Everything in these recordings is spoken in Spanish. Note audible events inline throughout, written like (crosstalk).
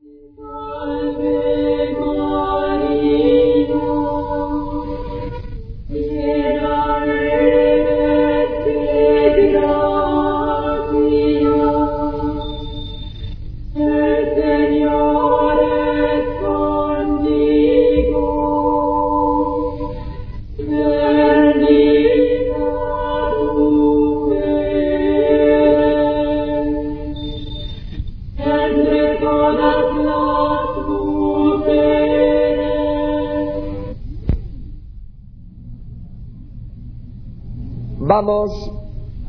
Oh.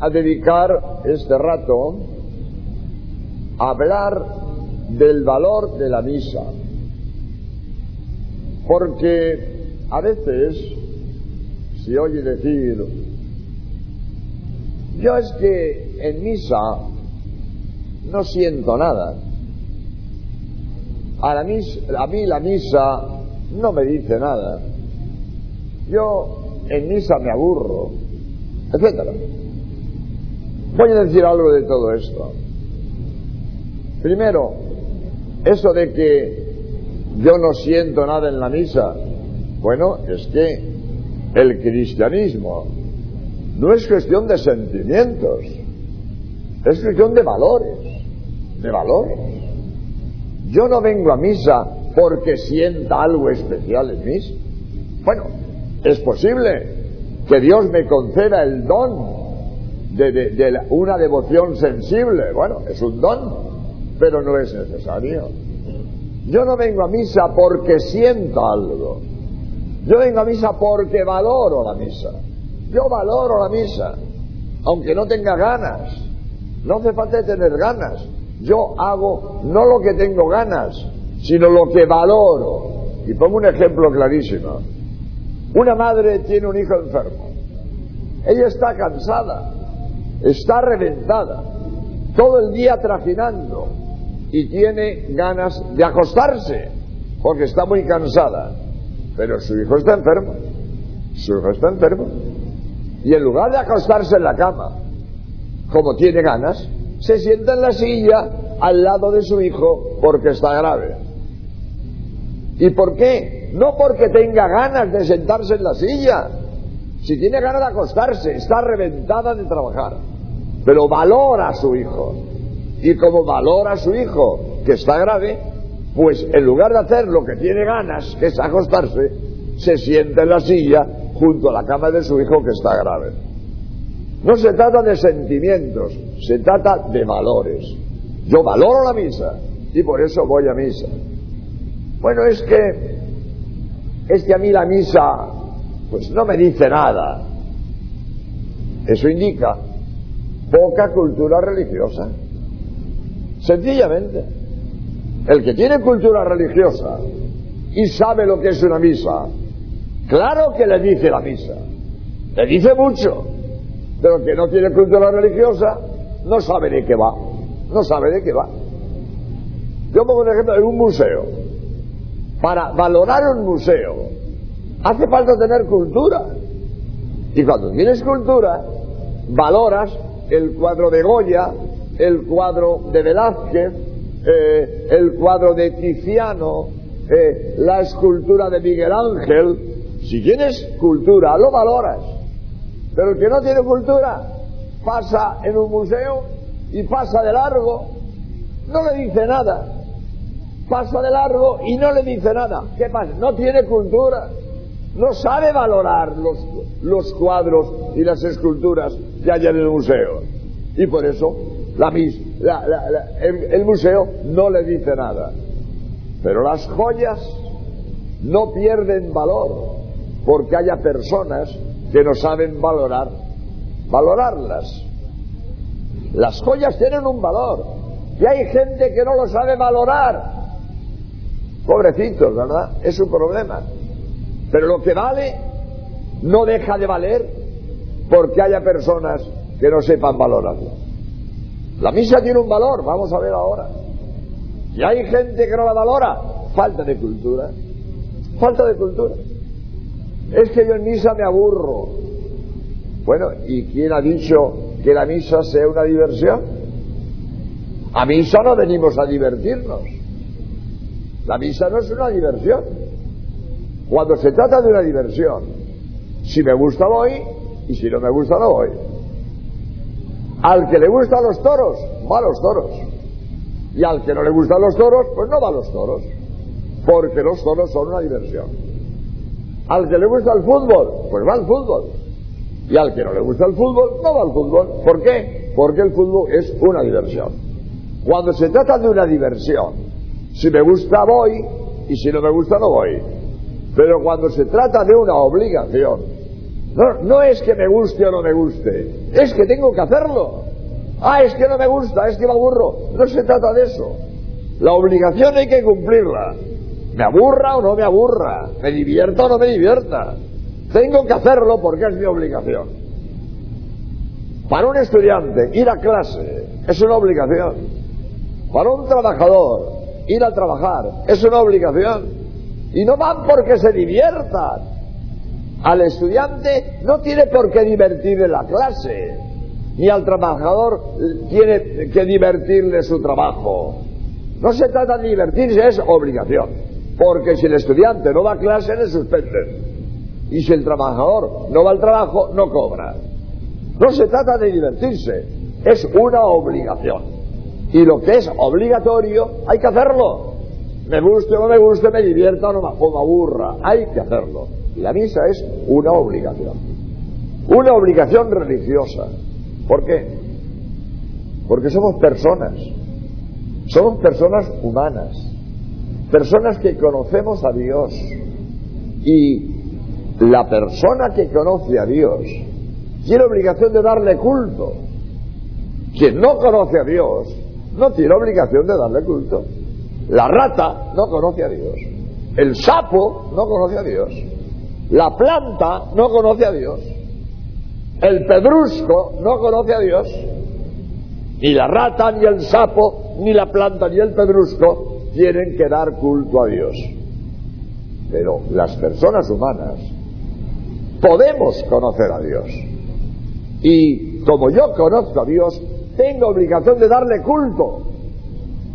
Dedicar este rato a hablar del valor de la misa. Porque a veces se oye decir, yo es que en misa no siento nada. A, la a mí la misa no me dice nada. Yo en misa me aburro, etcétera. Voy a decir algo de todo esto. Primero, eso de que yo no siento nada en la misa, bueno, es que el cristianismo no es cuestión de sentimientos, es cuestión de valores, de valores. Yo no vengo a misa porque sienta algo especial en mí. Bueno, es posible que Dios me conceda el don de, una devoción sensible. Bueno, es un don, pero no es necesario. Yo no vengo a misa porque siento algo. Yo vengo a misa porque valoro la misa. Yo valoro la misa, aunque no tenga ganas. No hace falta tener ganas. Yo hago no lo que tengo ganas, sino lo que valoro. Y pongo un ejemplo clarísimo. Una madre tiene un hijo enfermo. Ella está cansada, está reventada, todo el día trajinando y tiene ganas de acostarse porque está muy cansada. Pero su hijo está enfermo. Su hijo está enfermo. Y en lugar de acostarse en la cama, como tiene ganas, se sienta en la silla al lado de su hijo porque está grave. ¿Y por qué? No porque tenga ganas de sentarse en la silla. Si tiene ganas de acostarse, está reventada de trabajar. Pero valora a su hijo. Y como valora a su hijo que está grave, pues en lugar de hacer lo que tiene ganas, que es acostarse, se sienta en la silla junto a la cama de su hijo que está grave. No se trata de sentimientos, se trata de valores. Yo valoro la misa y por eso voy a misa. Bueno, es que es que a mí la misa pues no me dice nada. Eso indica poca cultura religiosa. Sencillamente, el que tiene cultura religiosa y sabe lo que es una misa, claro que le dice la misa, le dice mucho, pero el que no tiene cultura religiosa no sabe de qué va, no sabe de qué va. Yo pongo un ejemplo en un museo. Para valorar un museo hace falta tener cultura. Y cuando tienes cultura, valoras el cuadro de Goya, el cuadro de Velázquez, eh, el cuadro de Tiziano, eh, la escultura de Miguel Ángel. Si tienes cultura, lo valoras. Pero el que no tiene cultura pasa en un museo y pasa de largo, no le dice nada. Pasa de largo y no le dice nada. ¿Qué pasa? No tiene cultura. No sabe valorar los, los cuadros y las esculturas que hay en el museo. Y por eso la, el, museo no le dice nada. Pero las joyas no pierden valor porque haya personas que no saben valorar, valorarlas. Las joyas tienen un valor y hay gente que no lo sabe valorar. Pobrecitos, ¿verdad? Es un problema. Pero lo que vale no deja de valer porque haya personas que no sepan valorarlo. La misa tiene un valor, vamos a ver ahora. Y hay gente que no la valora, falta de cultura. Falta de cultura. Es que yo en misa me aburro. Bueno, ¿y quién ha dicho que la misa sea una diversión? A misa no venimos a divertirnos. La misa no es una diversión. Cuando se trata de una diversión, si me gusta voy y si no me gusta no voy. Al que le gustan los toros, va a los toros. Y al que no le gustan los toros, pues no va a los toros. Porque los toros son una diversión. Al que le gusta el fútbol, pues va al fútbol. Y al que no le gusta el fútbol, no va al fútbol. ¿Por qué? Porque el fútbol es una diversión. Cuando se trata de una diversión, si me gusta voy y si no me gusta no voy. Pero cuando se trata de una obligación, no, es que me guste o no me guste, es que tengo que hacerlo. Ah, es que no me gusta, es que me aburro. No se trata de eso. La obligación hay que cumplirla. Me aburra o no me aburra, me divierta o no me divierta. Tengo que hacerlo porque es mi obligación. Para un estudiante, ir a clase es una obligación. Para un trabajador, ir a trabajar es una obligación. Y no van porque se diviertan. Al estudiante no tiene por qué divertirle la clase, ni al trabajador tiene que divertirle su trabajo. No se trata de divertirse, es obligación. Porque si el estudiante no va a clase, le suspenden. Y si el trabajador no va al trabajo, no cobra. No se trata de divertirse, es una obligación. Y lo que es obligatorio, hay que hacerlo. Me guste o no me guste, me divierta o, no me, o me aburra, hay que hacerlo. La misa es una obligación. Una obligación religiosa. ¿Por qué? Porque somos personas. Somos personas humanas. Personas que conocemos a Dios. Y la persona que conoce a Dios tiene obligación de darle culto. Quien no conoce a Dios no tiene obligación de darle culto. La rata no conoce a Dios. El sapo no conoce a Dios. La planta no conoce a Dios. El pedrusco no conoce a Dios. Ni la rata, ni el sapo, ni la planta, ni el pedrusco tienen que dar culto a Dios. Pero las personas humanas podemos conocer a Dios. Y como yo conozco a Dios, tengo obligación de darle culto.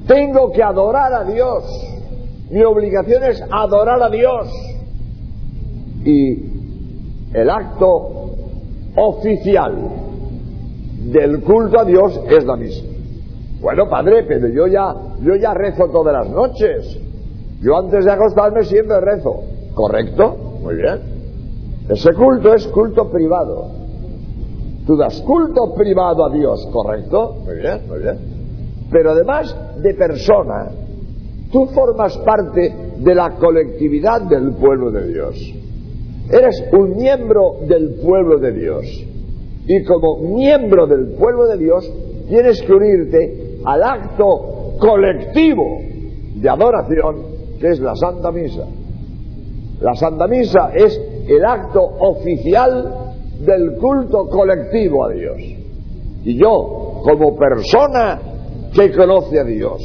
Tengo que adorar a Dios. Mi obligación es adorar a Dios. Y el acto oficial del culto a Dios es la misa. Bueno, padre, pero yo ya, yo ya rezo todas las noches. Yo antes de acostarme siempre rezo. ¿Correcto? Muy bien. Ese culto es culto privado. Tú das culto privado a Dios, ¿correcto? Muy bien, muy bien. Pero además de persona, tú formas parte de la colectividad del pueblo de Dios. Eres un miembro del pueblo de Dios. Y como miembro del pueblo de Dios, tienes que unirte al acto colectivo de adoración que es la Santa Misa. La Santa Misa es el acto oficial del culto colectivo a Dios. Y yo, como persona que conoce a Dios,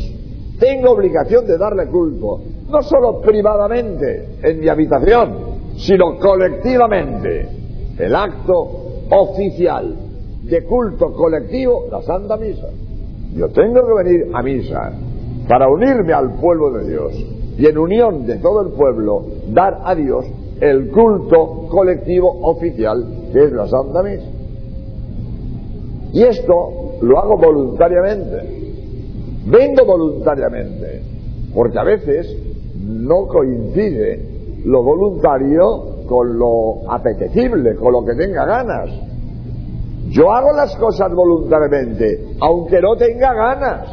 tengo obligación de darle culto, no solo privadamente en mi habitación, sino colectivamente. El acto oficial de culto colectivo, la Santa Misa. Yo tengo que venir a misa para unirme al pueblo de Dios y en unión de todo el pueblo dar a Dios el culto colectivo oficial que es la Santa Misa. Y esto lo hago voluntariamente. Vengo voluntariamente, porque a veces no coincide lo voluntario con lo apetecible, con lo que tenga ganas. Yo hago las cosas voluntariamente, aunque no tenga ganas,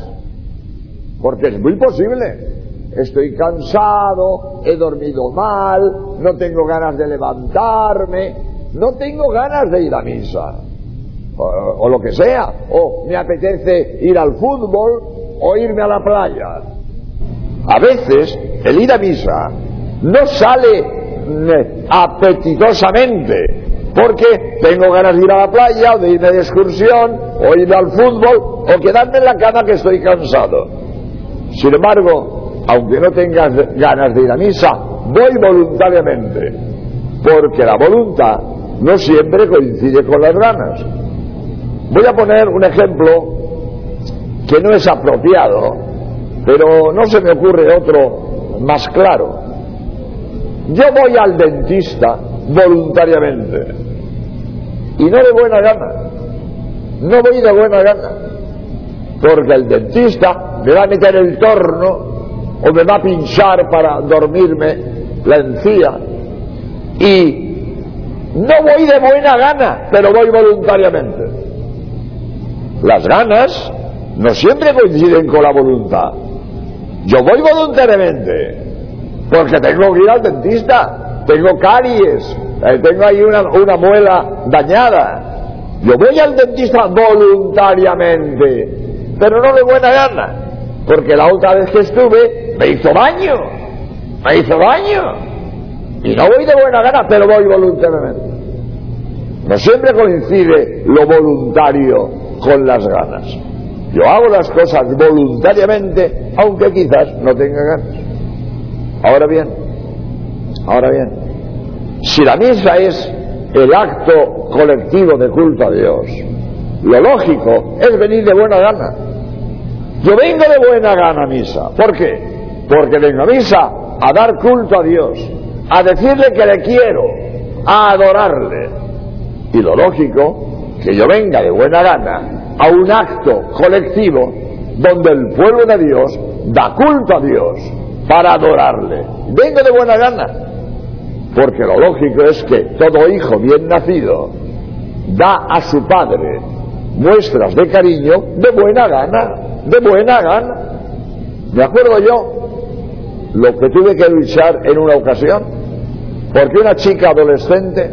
porque es muy posible estoy cansado, he dormido mal, no tengo ganas de levantarme, no tengo ganas de ir a misa, o, lo que sea, o me apetece ir al fútbol o irme a la playa. A veces el ir a misa no sale mm, apetitosamente, porque tengo ganas de ir a la playa, o de irme de excursión, o irme al fútbol, o quedarme en la cama que estoy cansado. Sin embargo, aunque no tengas ganas de ir a misa, voy voluntariamente, porque la voluntad no siempre coincide con las ganas. Voy a poner un ejemplo que no es apropiado, pero no se me ocurre otro más claro. Yo voy al dentista voluntariamente y no de buena gana. No voy de buena gana. Porque el dentista me va a meter el torno o me va a pinchar para dormirme la encía y no voy de buena gana, pero voy voluntariamente. Las ganas no siempre coinciden con la voluntad. Yo voy voluntariamente porque tengo que ir al dentista, tengo caries, eh, tengo ahí una, muela dañada. Yo voy al dentista voluntariamente, pero no de buena gana, porque la otra vez que estuve me hizo daño, me hizo daño. Y no voy de buena gana, pero voy voluntariamente. No siempre coincide lo voluntario con las ganas. Yo hago las cosas voluntariamente, aunque quizás no tenga ganas. Ahora bien, ahora bien, si la misa es el acto colectivo de culto a Dios, lo lógico es venir de buena gana. Yo vengo de buena gana a misa. ¿Por qué? Porque vengo a misa a dar culto a Dios, a decirle que le quiero, a adorarle. Y lo lógico, que yo venga de buena gana a un acto colectivo donde el pueblo de Dios da culto a Dios para adorarle. Vengo de buena gana, porque lo lógico es que todo hijo bien nacido da a su padre muestras de cariño de buena gana, de buena gana. Me acuerdo yo lo que tuve que luchar en una ocasión, porque una chica adolescente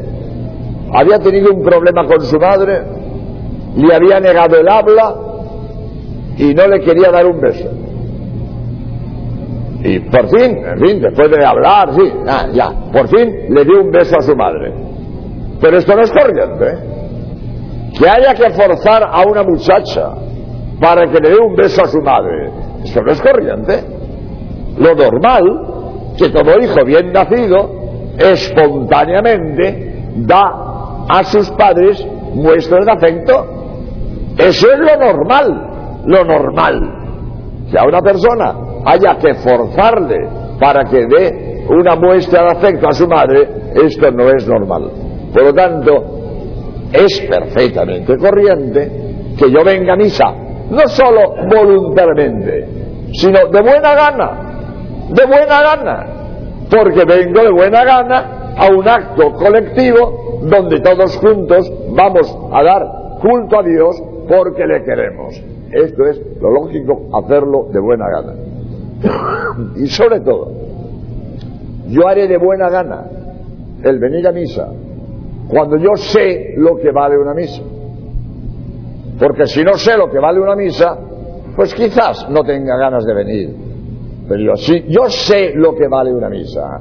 había tenido un problema con su madre, le había negado el habla y no le quería dar un beso. Y por fin, en fin, después de hablar, sí, ya, por fin le dio un beso a su madre. Pero esto no es corriente. ¿eh? Que haya que forzar a una muchacha para que le dé un beso a su madre, esto no es corriente. Lo normal, que todo hijo bien nacido, espontáneamente da a sus padres muestras de afecto. Eso es lo normal, lo normal. Que a una persona haya que forzarle para que dé una muestra de afecto a su madre, esto no es normal. Por lo tanto, es perfectamente corriente que yo venga a misa, no solo voluntariamente, sino de buena gana, de buena gana, porque vengo de buena gana a un acto colectivo donde todos juntos vamos a dar culto a Dios porque le queremos. Esto es lo lógico, hacerlo de buena gana. (coughs) y sobre todo, yo haré de buena gana el venir a misa cuando yo sé lo que vale una misa. Porque si no sé lo que vale una misa, pues quizás no tenga ganas de venir. Pero si yo sé lo que vale una misa,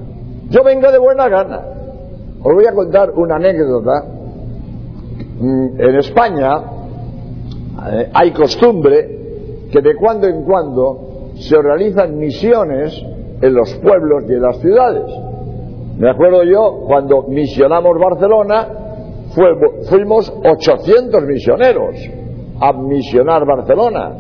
yo vengo de buena gana. Os voy a contar una anécdota. Mm, en España eh, hay costumbre que de cuando en cuando se organizan misiones en los pueblos y en las ciudades. Me acuerdo yo cuando misionamos Barcelona, fuimos 800 misioneros a misionar Barcelona.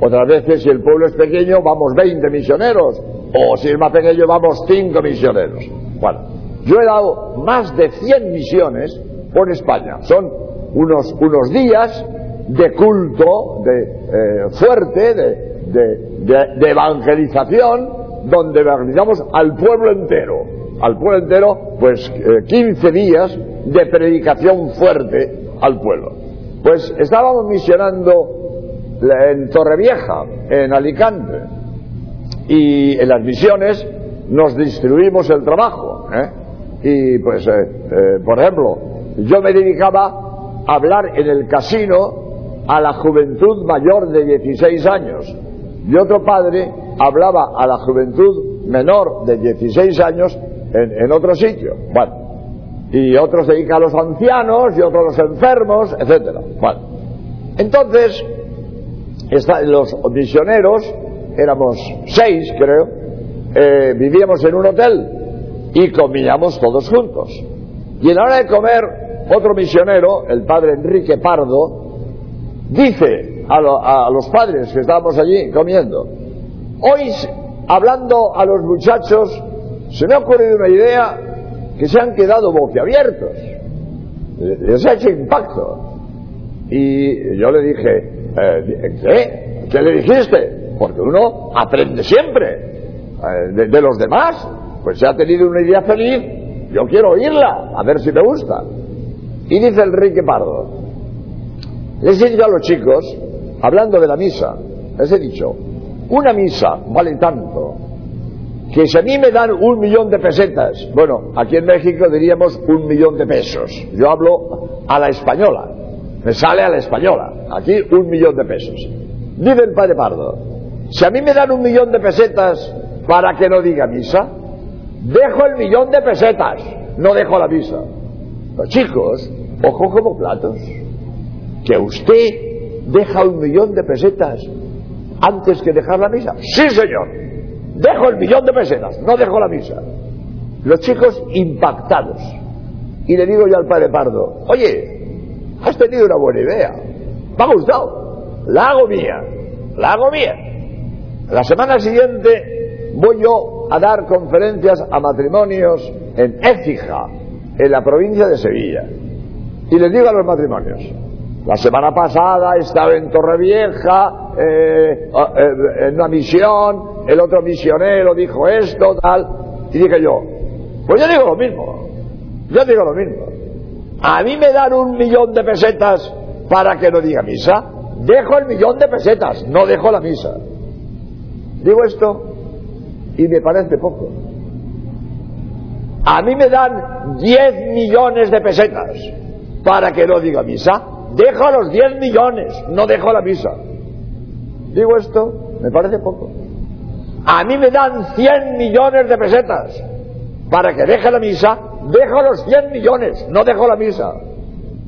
Otras veces, si el pueblo es pequeño, vamos 20 misioneros, o si es más pequeño, vamos 5 misioneros. Bueno, yo he dado más de 100 misiones por España. Son unos, unos días de culto de, eh, fuerte, de, de, evangelización donde evangelizamos al pueblo entero. Al pueblo entero, pues 15 eh, días de predicación fuerte al pueblo. Pues estábamos misionando en Torrevieja, en Alicante, y en las misiones nos distribuimos el trabajo. ¿eh? Y pues, eh, por ejemplo, yo me dedicaba a hablar en el casino a la juventud mayor de 16 años y otro padre hablaba a la juventud menor de 16 años en, otro sitio. Bueno, y otros se a los ancianos y otros a los enfermos, etcétera. Bueno, entonces, los misioneros, éramos seis creo, eh, vivíamos en un hotel y comíamos todos juntos. Y en la hora de comer, otro misionero, el padre Enrique Pardo, dice a, los padres que estábamos allí comiendo, hoy hablando a los muchachos, se me ha ocurrido una idea que se han quedado boquiabiertos. Les ha hecho impacto. Y yo le dije, eh, ¿qué? ¿Qué le dijiste? Porque uno aprende siempre eh, de, los demás. Pues se ha tenido una idea feliz, yo quiero oírla, a ver si me gusta. Y dice Enrique Pardo, les he dicho a los chicos, hablando de la misa, les he dicho, una misa vale tanto que si a mí me dan un millón de pesetas, bueno, aquí en México diríamos un millón de pesos, yo hablo a la española, me sale a la española, aquí un millón de pesos. Dice el padre Pardo, si a mí me dan un millón de pesetas para que no diga misa, dejo el millón de pesetas, no dejo la misa. Los chicos, ojo como platos, que usted deja un millón de pesetas antes que dejar la misa. Sí, señor, dejo el millón de pesetas, no dejo la misa. Los chicos impactados. Y le digo yo al padre Pardo, oye, has tenido una buena idea, me ha gustado, la hago mía, la hago mía. La semana siguiente voy yo a dar conferencias a matrimonios en Écija, en la provincia de Sevilla. Y les digo a los matrimonios, la semana pasada estaba en Torrevieja, eh, eh, en una misión, el otro misionero dijo esto, tal, y dije yo, pues yo digo lo mismo, yo digo lo mismo. A mí me dan un millón de pesetas para que no diga misa, dejo el millón de pesetas, no dejo la misa. Digo esto y me parece poco. A mí me dan 10 millones de pesetas para que no diga misa. Dejo los 10 millones, no dejo la misa. Digo esto, me parece poco. A mí me dan 100 millones de pesetas para que deje la misa. Dejo los 100 millones, no dejo la misa.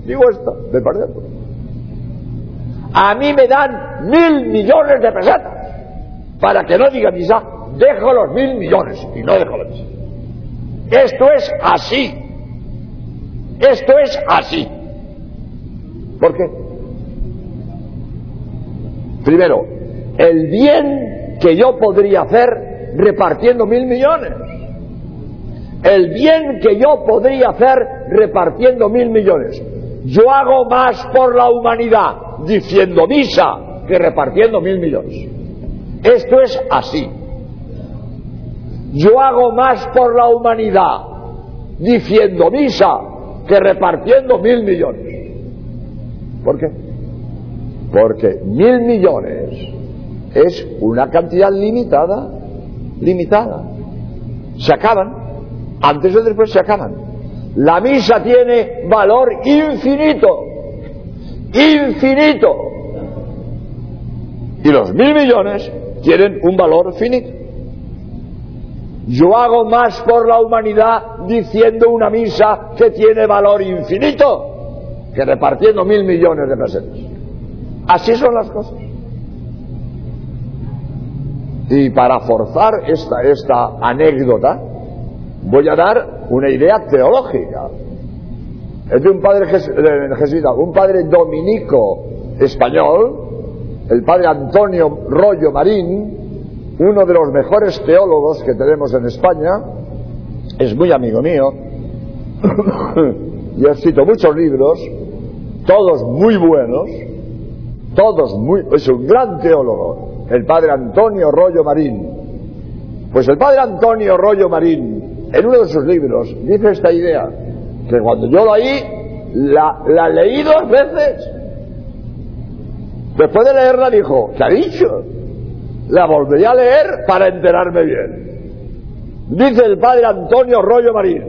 Digo esto, me parece poco. A mí me dan mil millones de pesetas para que no diga misa. Dejo los mil millones y no dejo la misa. Esto es así. Esto es así. ¿Por qué? Primero, el bien que yo podría hacer repartiendo mil millones. El bien que yo podría hacer repartiendo mil millones. Yo hago más por la humanidad diciendo misa que repartiendo mil millones. Esto es así. Yo hago más por la humanidad diciendo misa que repartiendo mil millones. ¿Por qué? Porque mil millones es una cantidad limitada, limitada. Se acaban, antes o después se acaban. La misa tiene valor infinito, infinito. Y los mil millones tienen un valor finito. Yo hago más por la humanidad diciendo una misa que tiene valor infinito que repartiendo mil millones de pesetas. Así son las cosas. Y para forzar esta, esta anécdota, voy a dar una idea teológica. Es de un padre jesuita, un padre dominico español, el padre Antonio Rollo Marín, uno de los mejores teólogos que tenemos en España, es muy amigo mío, (coughs) y ha escrito muchos libros, todos muy buenos, todos muy, es un gran teólogo, el padre Antonio Rollo Marín. Pues el padre Antonio Rollo Marín, en uno de sus libros, dice esta idea, que cuando yo lo oí, la, la leí dos veces. Después de leerla dijo, ¿qué ha dicho? La volverí a leer para enterarme bien. Dice el padre Antonio Rollo Marín,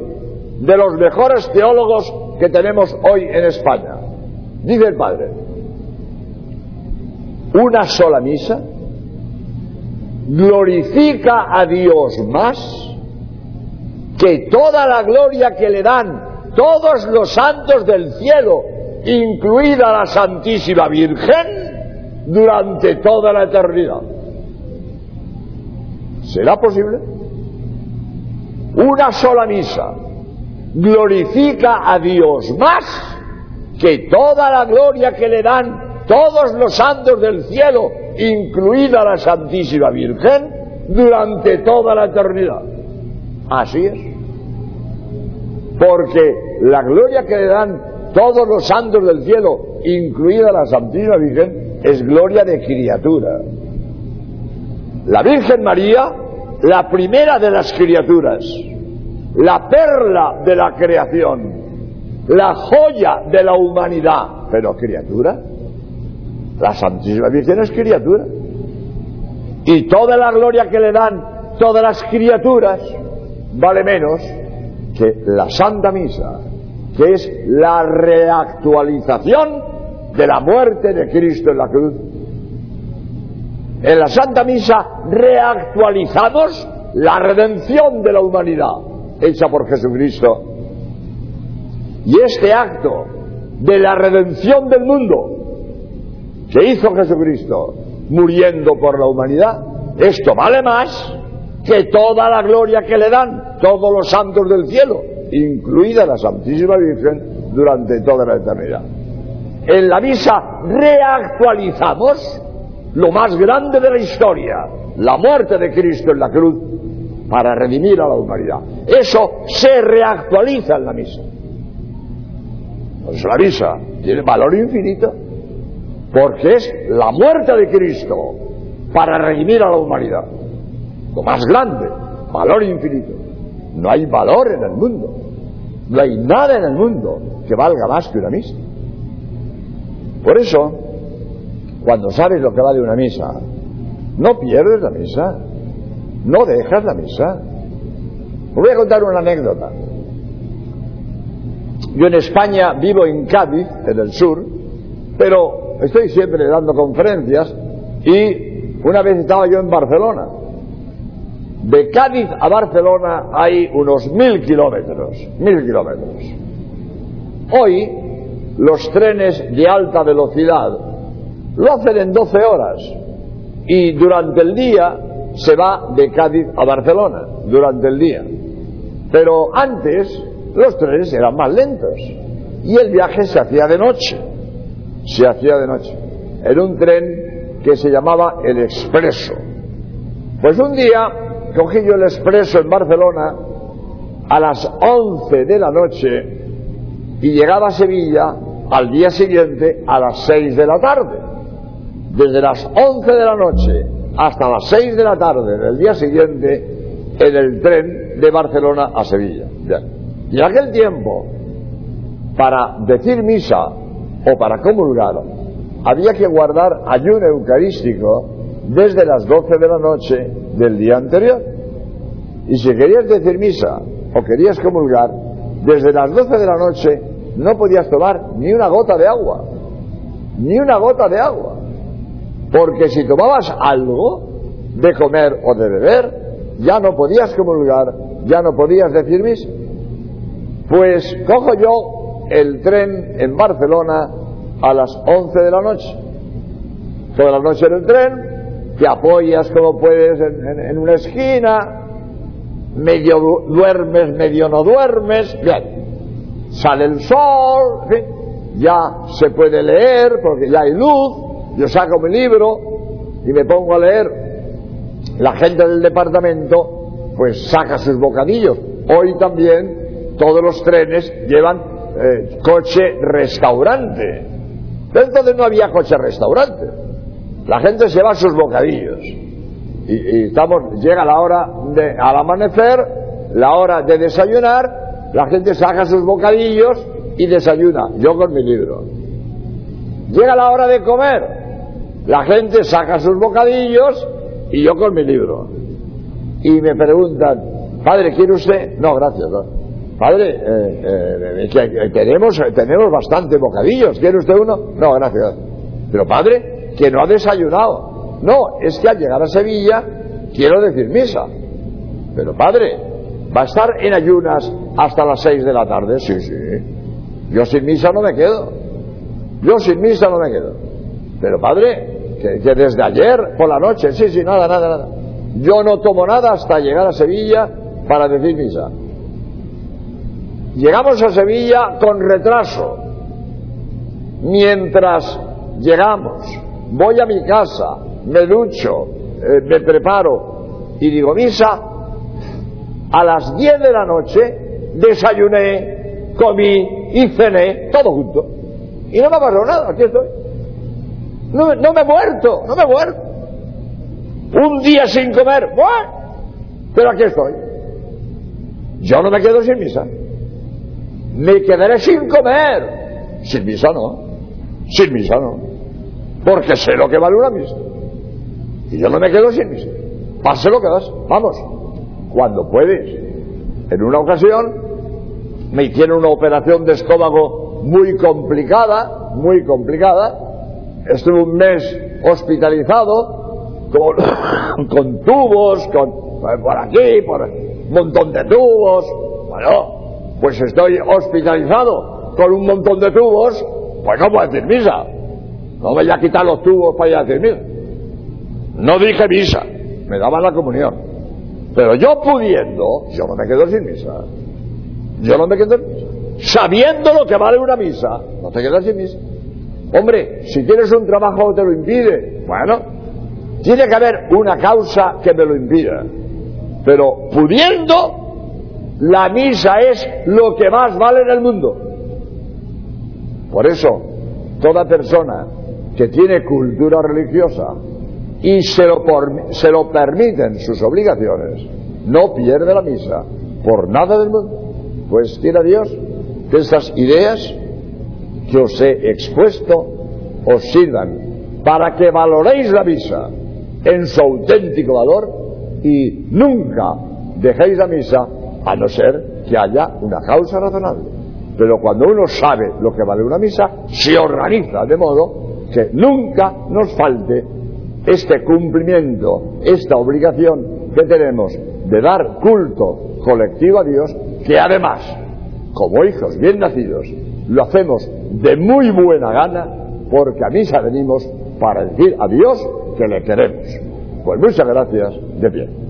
de los mejores teólogos que tenemos hoy en España. Dice el padre, una sola misa glorifica a Dios más que toda la gloria que le dan todos los santos del cielo, incluida la Santísima Virgen, durante toda la eternidad. ¿Será posible? Una sola misa glorifica a Dios más que toda la gloria que le dan todos los santos del cielo, incluida la Santísima Virgen, durante toda la eternidad. Así es. Porque la gloria que le dan todos los santos del cielo, incluida la Santísima Virgen, es gloria de criatura. La Virgen María, la primera de las criaturas, la perla de la creación, la joya de la humanidad, pero criatura. La Santísima Virgen es criatura. Y toda la gloria que le dan todas las criaturas vale menos que la Santa Misa, que es la reactualización de la muerte de Cristo en la cruz. En la Santa Misa reactualizamos la redención de la humanidad hecha por Jesucristo. Y este acto de la redención del mundo que hizo Jesucristo muriendo por la humanidad, esto vale más que toda la gloria que le dan todos los santos del cielo, incluida la Santísima Virgen, durante toda la eternidad. En la misa reactualizamos lo más grande de la historia, la muerte de Cristo en la cruz para redimir a la humanidad. Eso se reactualiza en la misa. Por eso la misa tiene valor infinito, porque es la muerte de Cristo para redimir a la humanidad. Lo más grande, valor infinito. No hay valor en el mundo. No hay nada en el mundo que valga más que una misa. Por eso, cuando sabes lo que vale una misa, no pierdes la misa, no dejas la misa. Voy a contar una anécdota. Yo en España vivo en Cádiz, en el sur, pero estoy siempre dando conferencias y una vez estaba yo en Barcelona de Cádiz a Barcelona hay unos mil kilómetros, mil kilómetros. Hoy los trenes de alta velocidad lo hacen en 12 horas y durante el día se va de Cádiz a Barcelona, durante el día. Pero antes los trenes eran más lentos y el viaje se hacía de noche, se hacía de noche, en un tren que se llamaba el Expreso. Pues un día cogí yo el expreso en Barcelona a las 11 de la noche y llegaba a Sevilla al día siguiente a las 6 de la tarde. Desde las 11 de la noche hasta las 6 de la tarde del día siguiente en el tren de Barcelona a Sevilla. Y en aquel tiempo, para decir misa o para comulgar, había que guardar ayuno eucarístico desde las 12 de la noche del día anterior. Y si querías decir misa o querías comulgar, desde las 12 de la noche no podías tomar ni una gota de agua. Ni una gota de agua. Porque si tomabas algo de comer o de beber, ya no podías comulgar, ya no podías decir misa. Pues cojo yo el tren en Barcelona a las 11 de la noche. Toda la noche en el tren, te apoyas como puedes en, una esquina, medio duermes, medio no duermes, bien, sale el sol, ya se puede leer porque ya hay luz, yo saco mi libro y me pongo a leer. La gente del departamento pues saca sus bocadillos. Hoy también todos los trenes llevan eh, coche restaurante. entonces no había coche restaurante. La gente se va sus bocadillos. Y, estamos, llega la hora de, al amanecer, la hora de desayunar, la gente saca sus bocadillos y desayuna, yo con mi libro. Llega la hora de comer, la gente saca sus bocadillos y yo con mi libro. Y me preguntan, padre, ¿quiere usted? No, gracias. Padre, eh, eh, tenemos, tenemos bastante bocadillos, ¿quiere usted uno? No, gracias. Pero padre, que no ha desayunado. No, es que al llegar a Sevilla quiero decir misa. Pero padre, ¿va a estar en ayunas hasta las seis de la tarde? Sí, sí. Yo sin misa no me quedo. Yo sin misa no me quedo. Pero padre, que, desde ayer por la noche, sí, sí, nada, nada, nada. Yo no tomo nada hasta llegar a Sevilla para decir misa. Llegamos a Sevilla con retraso. Mientras llegamos, voy a mi casa, me ducho, eh, me preparo y digo misa, a las 10 de la noche desayuné, comí y cené todo junto. Y no me ha nada, aquí estoy. No, no me he muerto, no me he muerto. Un día sin comer, bueno, pero aquí estoy. Yo no me quedo sin misa. Me quedaré sin comer. Sin misa no. Sin misa no. Porque sé lo que vale una misa. Y yo no me quedo sin misa. Pase lo que das. Vamos. Cuando puedes. En una ocasión me hicieron una operación de estómago muy complicada, muy complicada. Estuve un mes hospitalizado con, (coughs) con tubos, con por aquí, por un montón de tubos. Bueno, pues estoy hospitalizado con un montón de tubos, pues no puedo decir misa. No voy a quitar los tubos para ir a decir misa. No dije misa, me daban la comunión. Pero yo pudiendo, yo no me quedo sin misa. Yo no me quedo sin misa. Sabiendo lo que vale una misa, no te quedas sin misa. Hombre, si tienes un trabajo que te lo impide, bueno, tiene que haber una causa que me lo impida. Pero pudiendo, la misa es lo que más vale en el mundo. Por eso, toda persona que tiene cultura religiosa y se lo, se lo permiten sus obligaciones, no pierde la misa por nada del mundo. Pues quiera Dios que estas ideas que os he expuesto os sirvan para que valoréis la misa en su auténtico valor y nunca dejéis la misa a no ser que haya una causa razonable. Pero cuando uno sabe lo que vale una misa, se organiza de modo que nunca nos falte este cumplimiento, esta obligación que tenemos de dar culto colectivo a Dios, que además, como hijos bien nacidos, lo hacemos de muy buena gana porque a misa venimos para decir a Dios que le queremos. Pues muchas gracias, de pie.